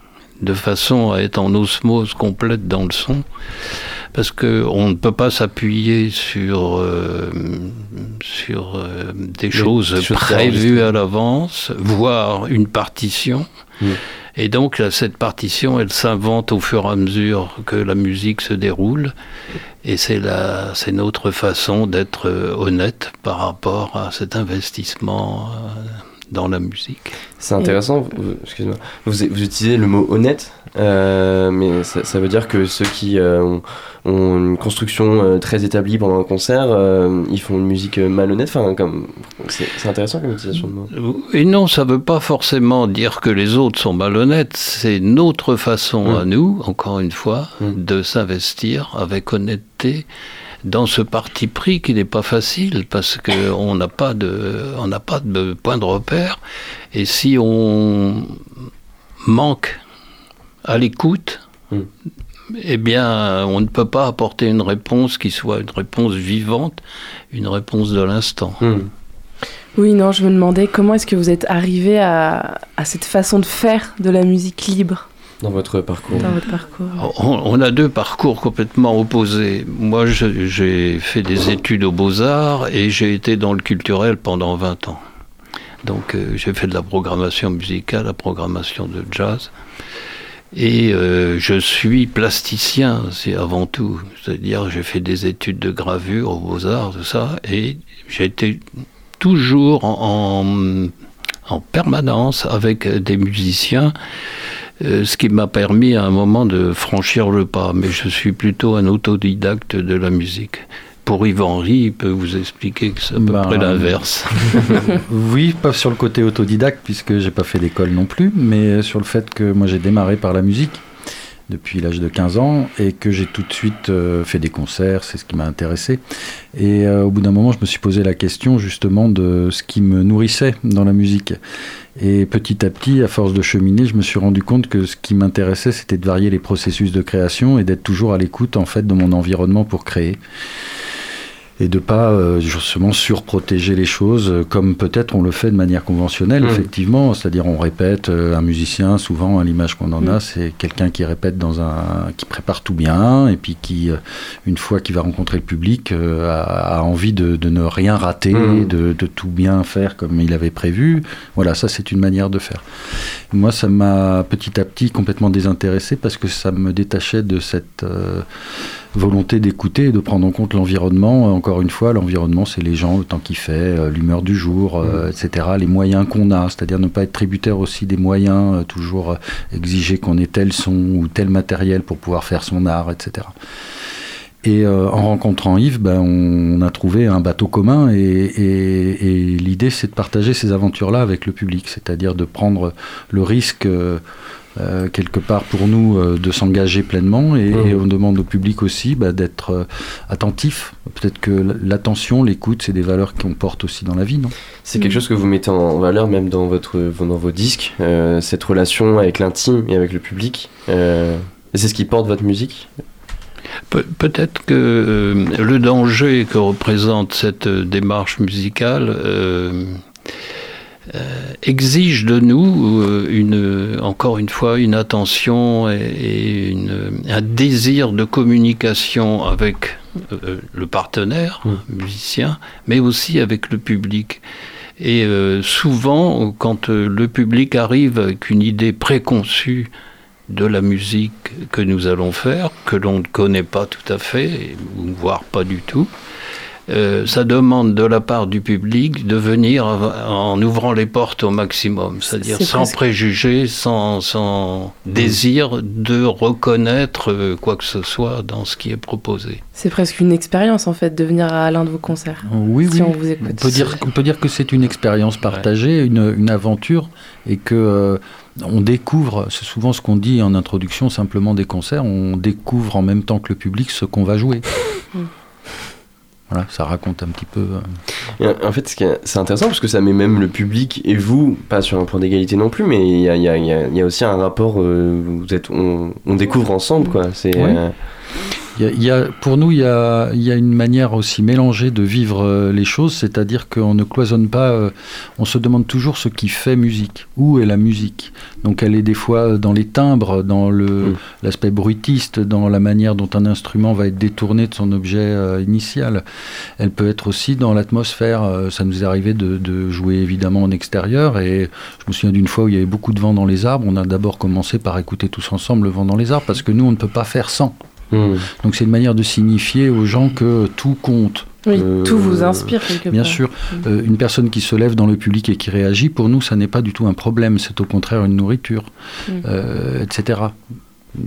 de façon à être en osmose complète dans le son parce qu'on ne peut pas s'appuyer sur, sur des choses prévues à l'avance, voire une partition. Mm. Et donc cette partition, elle s'invente au fur et à mesure que la musique se déroule. Et c'est c'est notre façon d'être euh, honnête par rapport à cet investissement euh, dans la musique. C'est intéressant, vous, excusez-moi, vous, vous utilisez le mot honnête, euh, mais ça, ça veut dire que ceux qui euh, ont, ont une construction euh, très établie pendant un concert, ils font une musique malhonnête, enfin, comme, c'est, c'est intéressant comme utilisation de mots. Et non, ça ne veut pas forcément dire que les autres sont malhonnêtes. C'est notre façon à nous, encore une fois, de s'investir avec honnêteté dans ce parti pris qui n'est pas facile parce qu'on n'a pas de, on n'a pas de point de repère. Et si on manque à l'écoute, eh bien, on ne peut pas apporter une réponse qui soit une réponse vivante, une réponse de l'instant. Oui, non, je me demandais comment est-ce que vous êtes arrivé à, à cette façon de faire de la musique libre? Dans votre parcours. dans votre parcours. On, on a deux parcours complètement opposés. Moi, j'ai fait des études aux beaux-arts et j'ai été dans le culturel pendant 20 ans. Donc, euh, j'ai fait de la programmation musicale, la programmation de jazz. Et euh, je suis plasticien, c'est avant tout. C'est-à-dire, j'ai fait des études de gravure aux beaux-arts, tout ça. Et j'ai été toujours en, en, en permanence avec des musiciens. Euh, ce qui m'a permis à un moment de franchir le pas. Mais je suis plutôt un autodidacte de la musique. Pour Yves Henry, il peut vous expliquer que c'est à peu Ben, près l'inverse. oui, pas sur le côté autodidacte, puisque j'ai pas fait d'école non plus, mais sur le fait que moi j'ai démarré par la musique depuis l'âge de 15 ans et que j'ai tout de suite euh, fait des concerts, c'est ce qui m'a intéressé. Et euh, au bout d'un moment, je me suis posé la question justement de ce qui me nourrissait dans la musique. Et petit à petit, à force de cheminer, je me suis rendu compte que ce qui m'intéressait, c'était de varier les processus de création et d'être toujours à l'écoute en fait de mon environnement pour créer et de pas euh, justement surprotéger les choses euh, comme peut-être on le fait de manière conventionnelle Mhm. effectivement c'est-à-dire on répète euh, un musicien souvent à l'image qu'on en a Mhm. c'est quelqu'un qui répète dans un qui prépare tout bien et puis qui une fois qu'il va rencontrer le public a, a envie de, de ne rien rater Mhm. de, de tout bien faire comme il avait prévu voilà ça c'est une manière de faire moi ça m'a petit à petit complètement désintéressé parce que ça me détachait de cette euh, volonté d'écouter et de prendre en compte l'environnement. Encore une fois, l'environnement, c'est les gens, le temps qu'il fait, euh, l'humeur du jour, euh, etc. Les moyens qu'on a, c'est-à-dire ne pas être tributaire aussi des moyens, euh, toujours exiger qu'on ait tel son ou tel matériel pour pouvoir faire son art, etc. Et euh, en rencontrant Yves, ben, on a trouvé un bateau commun et, et- et l'idée c'est de partager ces aventures-là avec le public, c'est-à-dire de prendre le risque euh, quelque part pour nous euh, de s'engager pleinement et, et on demande au public aussi bah, d'être euh, attentif. Peut-être que l'attention, l'écoute, c'est des valeurs qu'on porte aussi dans la vie, non? C'est quelque chose que vous mettez en valeur même dans, votre, dans vos disques, euh, cette relation avec l'intime et avec le public. euh, et c'est ce qui porte votre musique? Pe- Peut-être que euh, le danger que représente cette démarche musicale euh, exige de nous euh, une, encore une fois une attention et, et une- un désir de communication avec euh, le partenaire musicien, mais aussi avec le public. Et euh, souvent, quand euh, le public arrive avec une idée préconçue de la musique que nous allons faire, que l'on ne connaît pas tout à fait, ou voire pas du tout, euh, ça demande de la part du public de venir en ouvrant les portes au maximum, c'est-à-dire C'est sans presque- préjugés, sans, sans désir de reconnaître euh, quoi que ce soit dans ce qui est proposé. C'est presque une expérience en fait de venir à l'un de vos concerts. Oui, si oui. on vous écoute. On peut dire, on peut dire que c'est une expérience partagée, une, une aventure, et que euh, on découvre. C'est souvent ce qu'on dit en introduction, simplement des concerts. On découvre en même temps que le public ce qu'on va jouer. Voilà, ça raconte un petit peu. euh, euh, en fait, c'est intéressant parce que ça met même le public et vous, pas sur un point d'égalité non plus, mais il y a, y a- il y a- il y a aussi un rapport. euh, vous êtes, on, on découvre ensemble, quoi. C'est. Oui. Il y a- il y a- pour nous, il y a, il y a une manière aussi mélangée de vivre euh, les choses, c'est-à-dire qu'on ne cloisonne pas, euh, on se demande toujours ce qui fait musique. Où est la musique? Donc elle est des fois dans les timbres, dans le- l'aspect bruitiste, dans la manière dont un instrument va être détourné de son objet euh, initial. Elle peut être aussi dans l'atmosphère. Ça nous est arrivé de, de jouer évidemment en extérieur et je me souviens d'une fois où il y avait beaucoup de vent dans les arbres. On a d'abord commencé par écouter tous ensemble le vent dans les arbres parce que nous, on ne peut pas faire sans. Hmm. Donc c'est une manière de signifier aux gens que tout compte. Oui, Euh, tout vous inspire quelque Bien part. sûr, Euh, une personne qui se lève dans le public et qui réagit, pour nous, ça n'est pas du tout un problème, c'est au contraire une nourriture, Mm. euh, etc.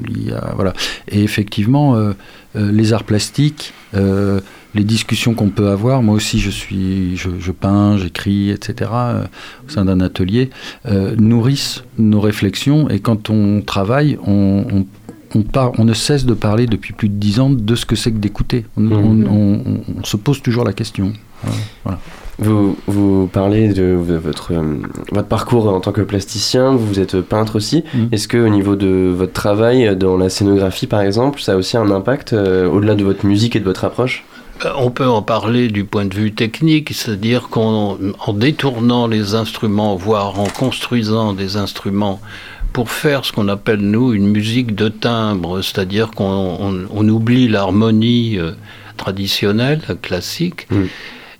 Il y a, voilà. Et effectivement, euh, euh, les arts plastiques, euh, les discussions qu'on peut avoir, moi aussi je suis, je, je peins, j'écris, etc. euh, au sein d'un atelier, euh, nourrissent nos réflexions et quand on travaille, on, on on, par- on ne cesse de parler depuis plus de dix ans de ce que c'est que d'écouter. On, on- on- on se pose toujours la question. Voilà. Vous, vous parlez de votre, euh, votre parcours en tant que plasticien, vous êtes peintre aussi. Mhm. Est-ce que au niveau de votre travail dans la scénographie par exemple, ça a aussi un impact euh, au-delà de votre musique et de votre approche? Euh, On peut en parler du point de vue technique, c'est-à-dire qu'en en détournant les instruments, voire en construisant des instruments pour faire ce qu'on appelle, nous, une musique de timbre, c'est-à-dire qu'on on- on oublie l'harmonie euh, traditionnelle, classique,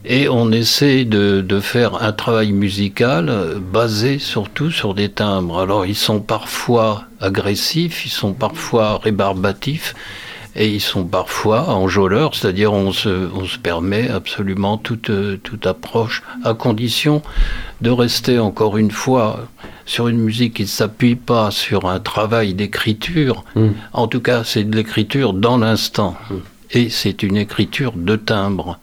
et on essaie de, de faire un travail musical euh, basé surtout sur des timbres. Alors ils sont parfois agressifs, ils sont parfois rébarbatifs, et ils sont parfois enjôleurs, c'est-à-dire on se, on se permet absolument toute, euh, toute approche, à condition de rester encore une fois sur une musique qui ne s'appuie pas sur un travail d'écriture. En tout cas, c'est de l'écriture dans l'instant. Et c'est une écriture de timbre.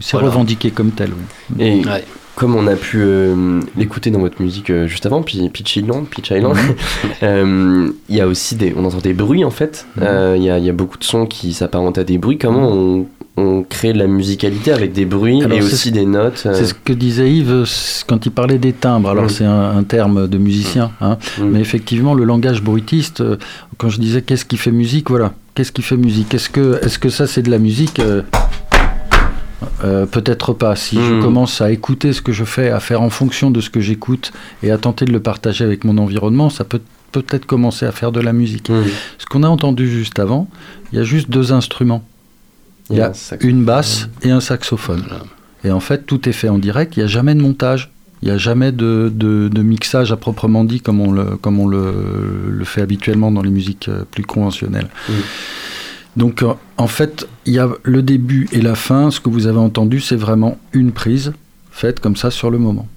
C'est revendiqué comme tel. oui. Et Ouais. Comme on a pu euh, l'écouter dans votre musique euh, juste avant, Pi- Peach Island, Peach Island, Mhm. euh, il y a aussi des, on entend des bruits en fait. Mhm. Il y, a, y a beaucoup de sons qui s'apparentent à des bruits. Comment on, on crée de la musicalité avec des bruits Alors, et aussi des notes C'est ce que disait Yves quand il parlait des timbres. Alors Mm. c'est un, un terme de musicien, hein. mais effectivement le langage bruitiste. Quand je disais qu'est-ce qui fait musique, voilà, qu'est-ce qui fait musique? Est-ce que, est-ce que ça c'est de la musique Euh, Peut-être pas. Si je Mm. commence à écouter ce que je fais, à faire en fonction de ce que j'écoute et à tenter de le partager avec mon environnement, ça peut peut-être commencer à faire de la musique. Mm. Ce qu'on a entendu juste avant, il y a juste deux instruments. Il y a une basse et un saxophone. Et en fait, tout est fait en direct. Il n'y a jamais de montage. Il n'y a jamais de, de- de mixage à proprement dit comme on le, comme on le, le fait habituellement dans les musiques euh, plus conventionnelles. Donc euh, en fait, il y a le début et la fin. Ce que vous avez entendu, c'est vraiment une prise faite comme ça sur le moment.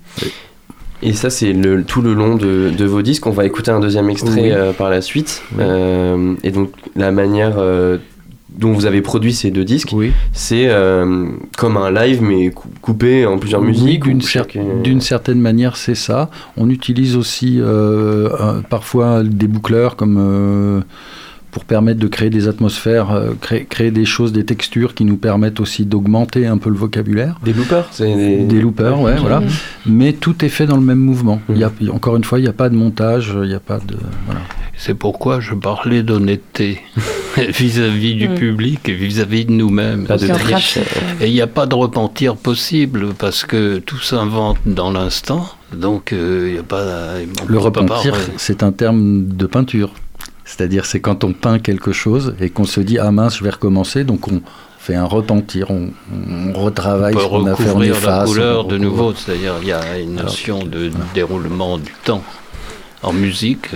Et ça, c'est le, tout le long de, de vos disques. On va écouter un deuxième extrait Oui. euh, par la suite. Oui. Euh, et donc, la manière euh, dont vous avez produit ces deux disques, c'est comme un live mais cou- coupé en plusieurs musiques. d'une cer- chaque- certaine manière, c'est ça. On utilise aussi parfois des boucleurs comme pour permettre de créer des atmosphères, euh, créer, créer des choses, des textures qui nous permettent aussi d'augmenter un peu le vocabulaire. Des loopers, c'est des... Des loopers, ouais, voilà. Mais tout est fait dans le même mouvement. Il y a, encore une fois, il n'y a pas de montage, il n'y a pas de voilà. C'est pourquoi je parlais d'honnêteté vis-à-vis du Mm. public et vis-à-vis de nous-mêmes. Pas de triche. Et il n'y a pas de repentir possible parce que tout s'invente dans l'instant. Donc euh, il n'y a pas. Le pas repentir, c'est un terme de peinture. C'est-à-dire, c'est quand on peint quelque chose et qu'on se dit ah mince, je vais recommencer, donc on fait un repentir, on, on retravaille on peut ce qu'on a fait en efface. couleur on de nouveau. C'est-à-dire il y a une notion de déroulement du temps. En musique,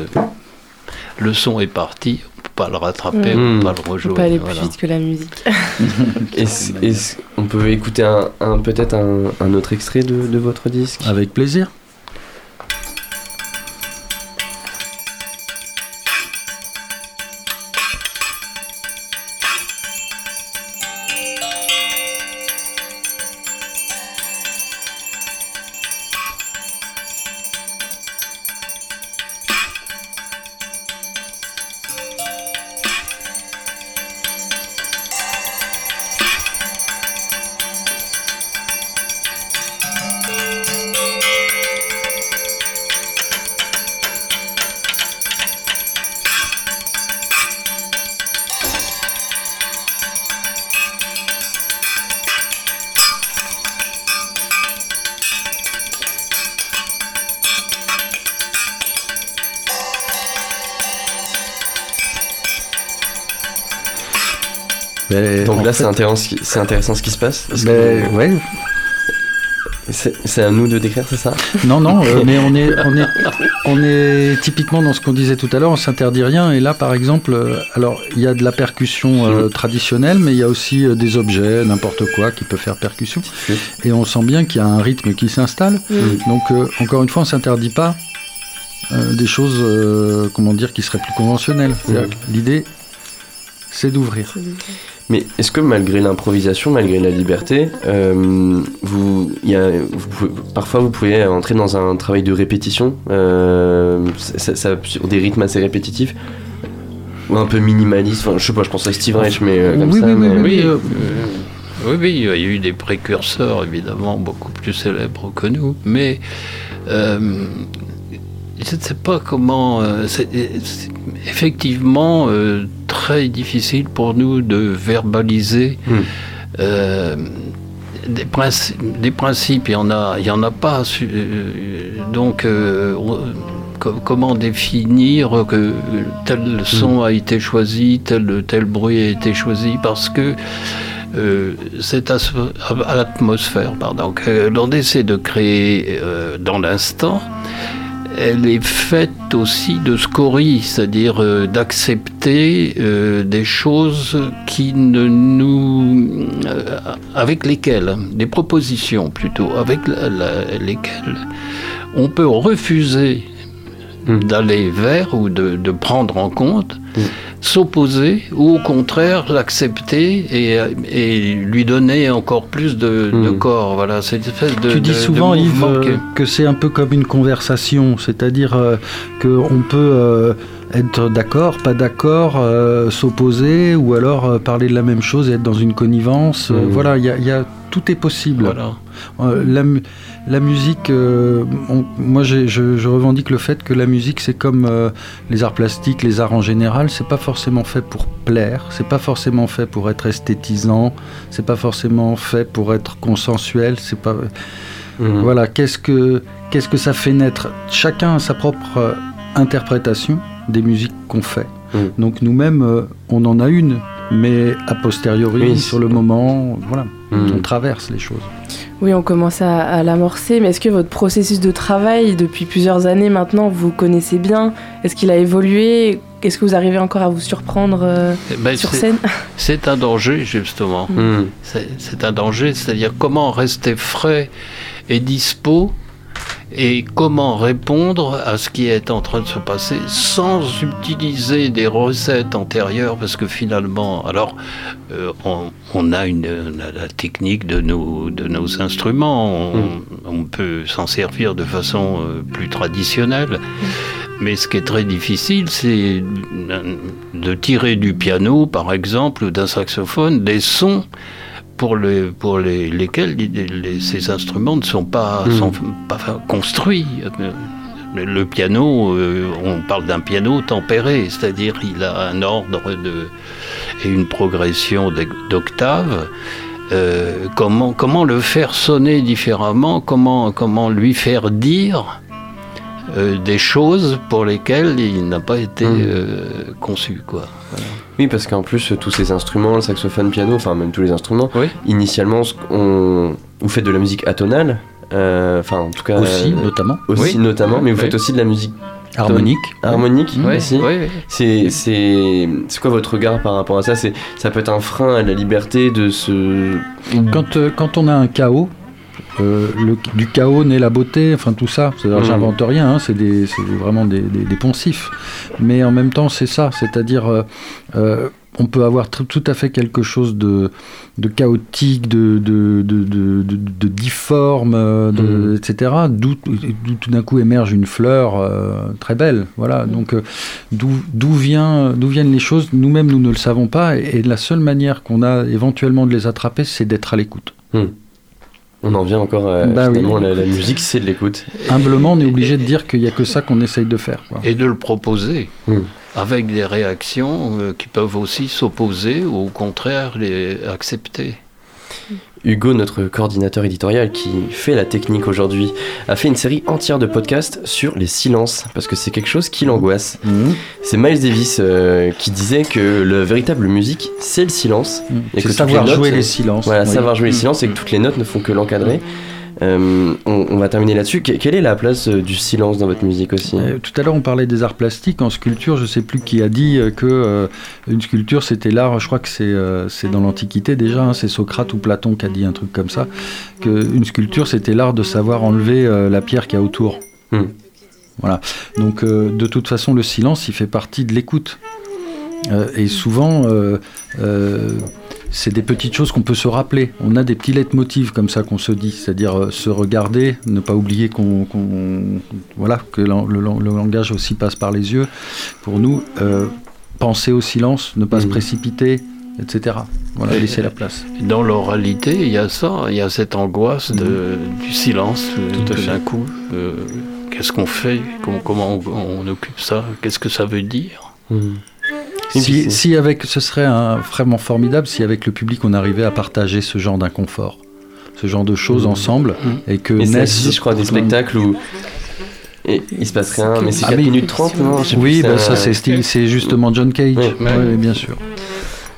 le son est parti, on ne peut pas le rattraper, Mm. on ne peut pas le rejouer. pas aller voilà. plus vite que la musique. Est-ce- est-ce- on peut écouter un, un- peut-être un, un autre extrait de, de votre disque? Avec plaisir. Là, c'est intéressant, ce qui- c'est intéressant ce qui se passe. Que- ouais. C'est à nous de décrire, c'est ça? Non, non, euh, mais on est, on, est, on est typiquement dans ce qu'on disait tout à l'heure, on s'interdit rien. Et là, par exemple, euh, alors il y a de la percussion euh, traditionnelle, mais il y a aussi euh, des objets, n'importe quoi qui peut faire percussion. Et on sent bien qu'il y a un rythme qui s'installe. Mm. Donc, euh, encore une fois, on s'interdit pas euh, des choses, euh, comment dire, qui seraient plus conventionnelles. L'idée, c'est d'ouvrir. Mais est-ce que malgré l'improvisation, malgré la liberté, euh, vous, y a, vous pouvez- parfois vous pouvez entrer dans un travail de répétition, euh, ça, ça- sur des rythmes assez répétitifs, ou un peu minimaliste. Enfin, je sais pas, je pense à Steve Reich, mais euh, comme oui, ça. oui, oui, mais- oui, euh, oui, oui, il y a eu des précurseurs, évidemment, beaucoup plus célèbres que nous, mais euh, je ne sais pas comment... euh, c'est c'est effectivement euh, très difficile pour nous de verbaliser euh, des, principes, des principes, il y en a, il y en a pas. euh, donc, euh, on- co- comment définir que tel son a été choisi, tel, tel bruit a été choisi Parce que euh, cette as- atmosphère, pardon, que l'on essaie de créer euh, dans l'instant, elle est faite aussi de scories, c'est-à-dire euh, d'accepter euh, des choses qui ne nous, euh, avec lesquelles, des propositions plutôt, avec lesquelles on peut refuser d'aller vers ou de, de prendre en compte, s'opposer ou au contraire l'accepter et, et lui donner encore plus de, de corps. Voilà, c'est une espèce de. tu dis de- souvent, Yves, euh, que- que c'est un peu comme une conversation, c'est-à-dire euh, qu'on peut euh, être d'accord, pas d'accord, euh, s'opposer, ou alors euh, parler de la même chose et être dans une connivence. Euh, voilà, il y a, y a- tout est possible. La, mu- la musique, euh, on- moi je, je revendique le fait que la musique c'est comme euh, les arts plastiques, les arts en général, c'est pas forcément fait pour plaire, c'est pas forcément fait pour être esthétisant, c'est pas forcément fait pour être consensuel, c'est pas. Mhm. Voilà, qu'est-ce que qu'est-ce que ça fait naître? Chacun a sa propre euh, interprétation des musiques qu'on fait. Mhm. Donc nous-mêmes, on en a une, mais a posteriori, Oui, sur le moment, voilà, Mhm. on traverse les choses. Oui, on commence à, à l'amorcer, mais est-ce que votre processus de travail depuis plusieurs années maintenant, vous connaissez bien? Est-ce qu'il a évolué? Est-ce que vous arrivez encore à vous surprendre euh, Eh ben, sur scène? C'est un danger, justement. Mm. C'est c'est un danger, c'est-à-dire comment rester frais et dispo et comment répondre à ce qui est en train de se passer sans utiliser des recettes antérieures? Parce que finalement alors euh, on, on, a une la, la, technique de nos de nos instruments. On, mm. on peut s'en servir de façon euh, plus traditionnelle. Mais ce qui est très difficile c'est de tirer du piano par exemple ou d'un saxophone des sons pour, le, pour les, lesquels les, les, ces instruments ne sont pas, mmh. sont pas construits. Le, le piano, euh, on parle d'un piano tempéré, c'est-à-dire il a un ordre de, et une progression d'octaves. Euh, comment, comment le faire sonner différemment? Comment, comment lui faire dire? Euh, des choses pour lesquelles il n'a pas été mmh. conçu quoi. Voilà. Oui, parce qu'en plus, tous ces instruments, le saxophone, piano, enfin même tous les instruments, oui. initialement, on... vous faites de la musique atonale, euh, enfin en tout cas... Aussi, euh, notamment. Aussi, oui. notamment, mais vous faites aussi de la musique... Harmonique. Harmonique, oui. aussi. Oui, c'est C'est quoi votre regard par rapport à ça? Ça peut être un frein à la liberté de se... Quand, euh, quand on a un chaos, euh, le, du chaos naît la beauté, enfin tout ça. Mmh. J'invente rien, hein, c'est vraiment des, des, des, poncifs. Mais en même temps, c'est ça, c'est-à-dire euh, euh, on peut avoir tout à fait quelque chose de, de chaotique, de, de, difforme, mmh. etc. D'où tout d'un coup émerge une fleur euh, très belle. Voilà. Mmh. Donc d'où vient, viennent les choses, nous-mêmes nous ne le savons pas. Et, et la seule manière qu'on a éventuellement de les attraper, c'est d'être à l'écoute. On en vient encore à bah finalement, oui. la, la, musique, c'est de l'écoute. Humblement, on est obligé de dire qu'il n'y a que ça qu'on essaye de faire. Quoi. Et de le proposer, mmh. avec des réactions euh, qui peuvent aussi s'opposer ou au contraire les accepter. Hugo, notre coordinateur éditorial qui fait la technique aujourd'hui, a fait une série entière de podcasts sur les silences, parce que c'est quelque chose qui l'angoisse. Mmh. C'est Miles Davis euh, qui disait que le véritable musique, c'est le silence. Mmh. Et que savoir les jouer les silences. Voilà, oui. savoir jouer les silences et que toutes les notes ne font que l'encadrer. Euh, on, on, va terminer là-dessus. Que, quelle est la place euh, du silence dans votre musique aussi? Euh, Tout à l'heure, on parlait des arts plastiques. En sculpture, je ne sais plus qui a dit que une sculpture, c'était l'art. Je crois que c'est dans l'Antiquité déjà. Hein, c'est Socrate ou Platon qui a dit un truc comme ça. Qu'une sculpture, c'était l'art de savoir enlever la pierre qu'il y a autour. Mmh. Voilà. Donc, de toute façon, le silence, il fait partie de l'écoute. Et souvent, c'est des petites choses qu'on peut se rappeler. On a des petits leitmotivs comme ça qu'on se dit, c'est-à-dire euh, se regarder, ne pas oublier qu'on, qu voilà, que le, le, le, langage aussi passe par les yeux. Pour nous, euh, penser au silence, ne pas mmh. se précipiter, etc. Voilà, laisser la place. Dans l'oralité, il y a ça, il y a cette angoisse de, mmh. du silence, tout à d'un coup. Euh, Qu'est-ce qu'on fait? Comment, comment on, on, occupe ça? Qu'est-ce que ça veut dire? Mmh. Si, si, avec, ce serait un, vraiment formidable si avec le public on arrivait à partager ce genre d'inconfort, ce genre de choses mmh. ensemble, mmh. et que mais naissent, je crois, des spectacles où et il se passe rien, mais c'est 4 ah, minutes 30, non Oui, bah, ça c'est justement John Cage, ouais, ouais. Ouais, bien sûr.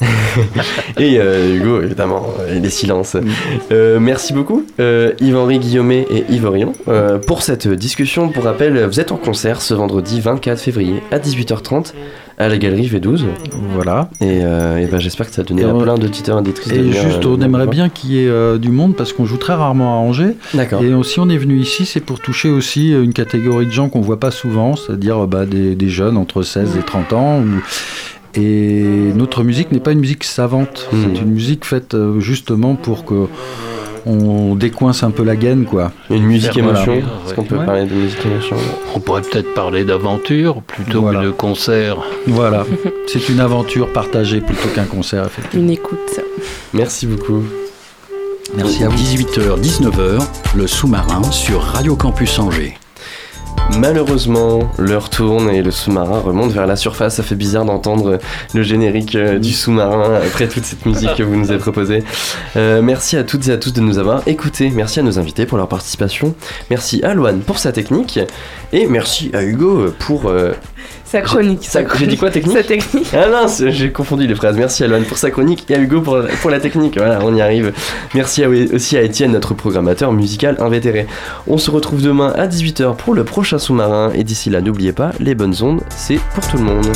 et euh, Hugo, évidemment, et les silences. Mm. Euh, merci beaucoup, euh, Yves-Henri Guillaumet et Yves Orion, euh, pour cette discussion. Pour rappel, vous êtes en concert ce vendredi 24 février à 18h30 à la galerie V12. Voilà. Et, et ben, j'espère que ça a donné à plein d'auditeurs et d'éditrices. Et juste, on aimerait bien qu'il y ait du monde parce qu'on joue très rarement à Angers. D'accord. Et si on est venu ici, c'est pour toucher aussi une catégorie de gens qu'on voit pas souvent, c'est-à-dire bah, des, des, jeunes entre 16 et 30 ans. Ou... Et notre musique n'est pas une musique savante, mmh. c'est une musique faite euh, justement pour que on décoince un peu la gaine, quoi. Une musique émotion. Voilà. Est-ce qu'on peut ouais. parler de musique émotion On pourrait peut-être parler d'aventure plutôt voilà. que de concert. Voilà, c'est une aventure partagée plutôt qu'un concert, effectivement. Une écoute. Merci beaucoup. Merci à vous. 18h, 19h, le sous-marin sur Radio Campus Angers. Malheureusement, l'heure tourne et le sous-marin remonte vers la surface. Ça fait bizarre d'entendre le générique euh, du sous-marin après toute cette musique que vous nous avez proposée. Euh, merci à toutes et à tous de nous avoir écoutés. Merci à nos invités pour leur participation. Merci à Loane pour sa technique. Et merci à Hugo pour... Euh, sa chronique. J'ai dit quoi, technique Sa technique. Ah mince, j'ai confondu les phrases. Merci à Loane pour sa chronique et à Hugo pour, pour la technique. Voilà, on y arrive. Merci à, aussi à Étienne, notre programmateur musical invétéré. On se retrouve demain à 18h pour le prochain sous-marin. Et d'ici là, n'oubliez pas, les bonnes ondes, c'est pour tout le monde.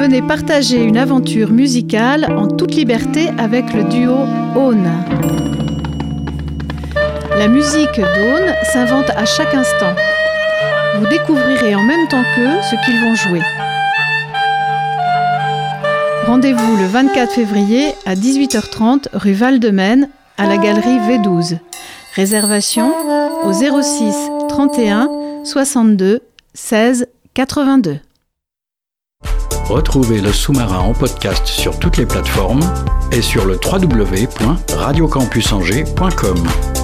Venez partager une aventure musicale en toute liberté avec le duo Aune. La musique d'Aune s'invente à chaque instant. Vous découvrirez en même temps qu'eux ce qu'ils vont jouer. Rendez-vous le 24 février à 18h30 rue Val-de-Maine à la galerie V12. Réservation au 06 31 62 16 82. Retrouvez le sous-marin en podcast sur toutes les plateformes et sur le www.radiocampusangers.com.